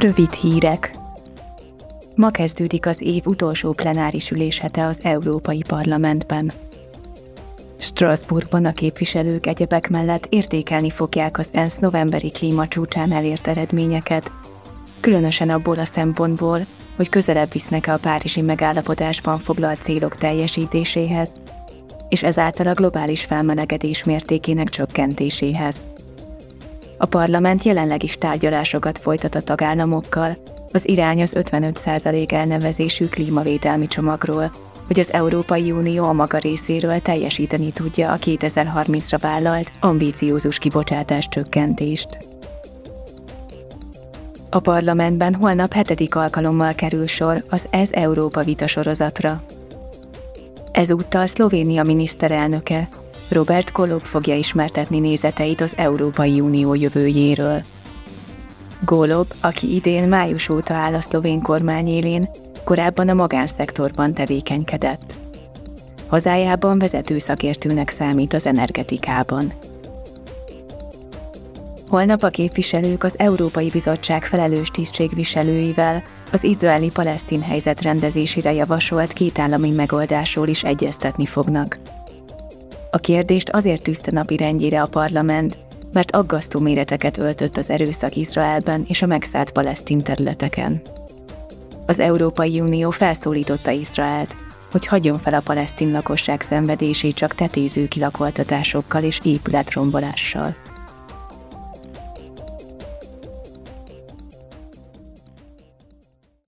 Rövid hírek. Ma kezdődik az év utolsó plenáris üléshete az Európai Parlamentben. Strasbourgban a képviselők egyebek mellett értékelni fogják az ENSZ novemberi klímacsúcsán elért eredményeket, különösen abból a szempontból, hogy közelebb visznek a párizsi megállapodásban foglalt célok teljesítéséhez, és ezáltal a globális felmelegedés mértékének csökkentéséhez. A parlament jelenleg is tárgyalásokat folytat a tagállamokkal, az irány az 55% elnevezésű klímavédelmi csomagról, hogy az Európai Unió a maga részéről teljesíteni tudja a 2030-ra vállalt ambíciózus kibocsátás csökkentést. A parlamentben holnap hetedik alkalommal kerül sor az Ez Európa vita sorozatra. Ezúttal Szlovénia miniszterelnöke, Robert Kolob fogja ismertetni nézeteit az Európai Unió jövőjéről. Golob, aki idén május óta áll a szlovén kormány élén, korábban a magánszektorban tevékenykedett. Hazájában vezető szakértőnek számít az energetikában. Holnap a képviselők az Európai Bizottság felelős tisztségviselőivel az izraeli-palesztin helyzet rendezésére javasolt kétállami megoldásról is egyeztetni fognak. A kérdést azért tűzte napi rendjére a parlament, mert aggasztó méreteket öltött az erőszak Izraelben és a megszállt palesztin területeken. Az Európai Unió felszólította Izraelt, hogy hagyjon fel a palesztin lakosság szenvedését csak tetéző kilakoltatásokkal és épületrombolással.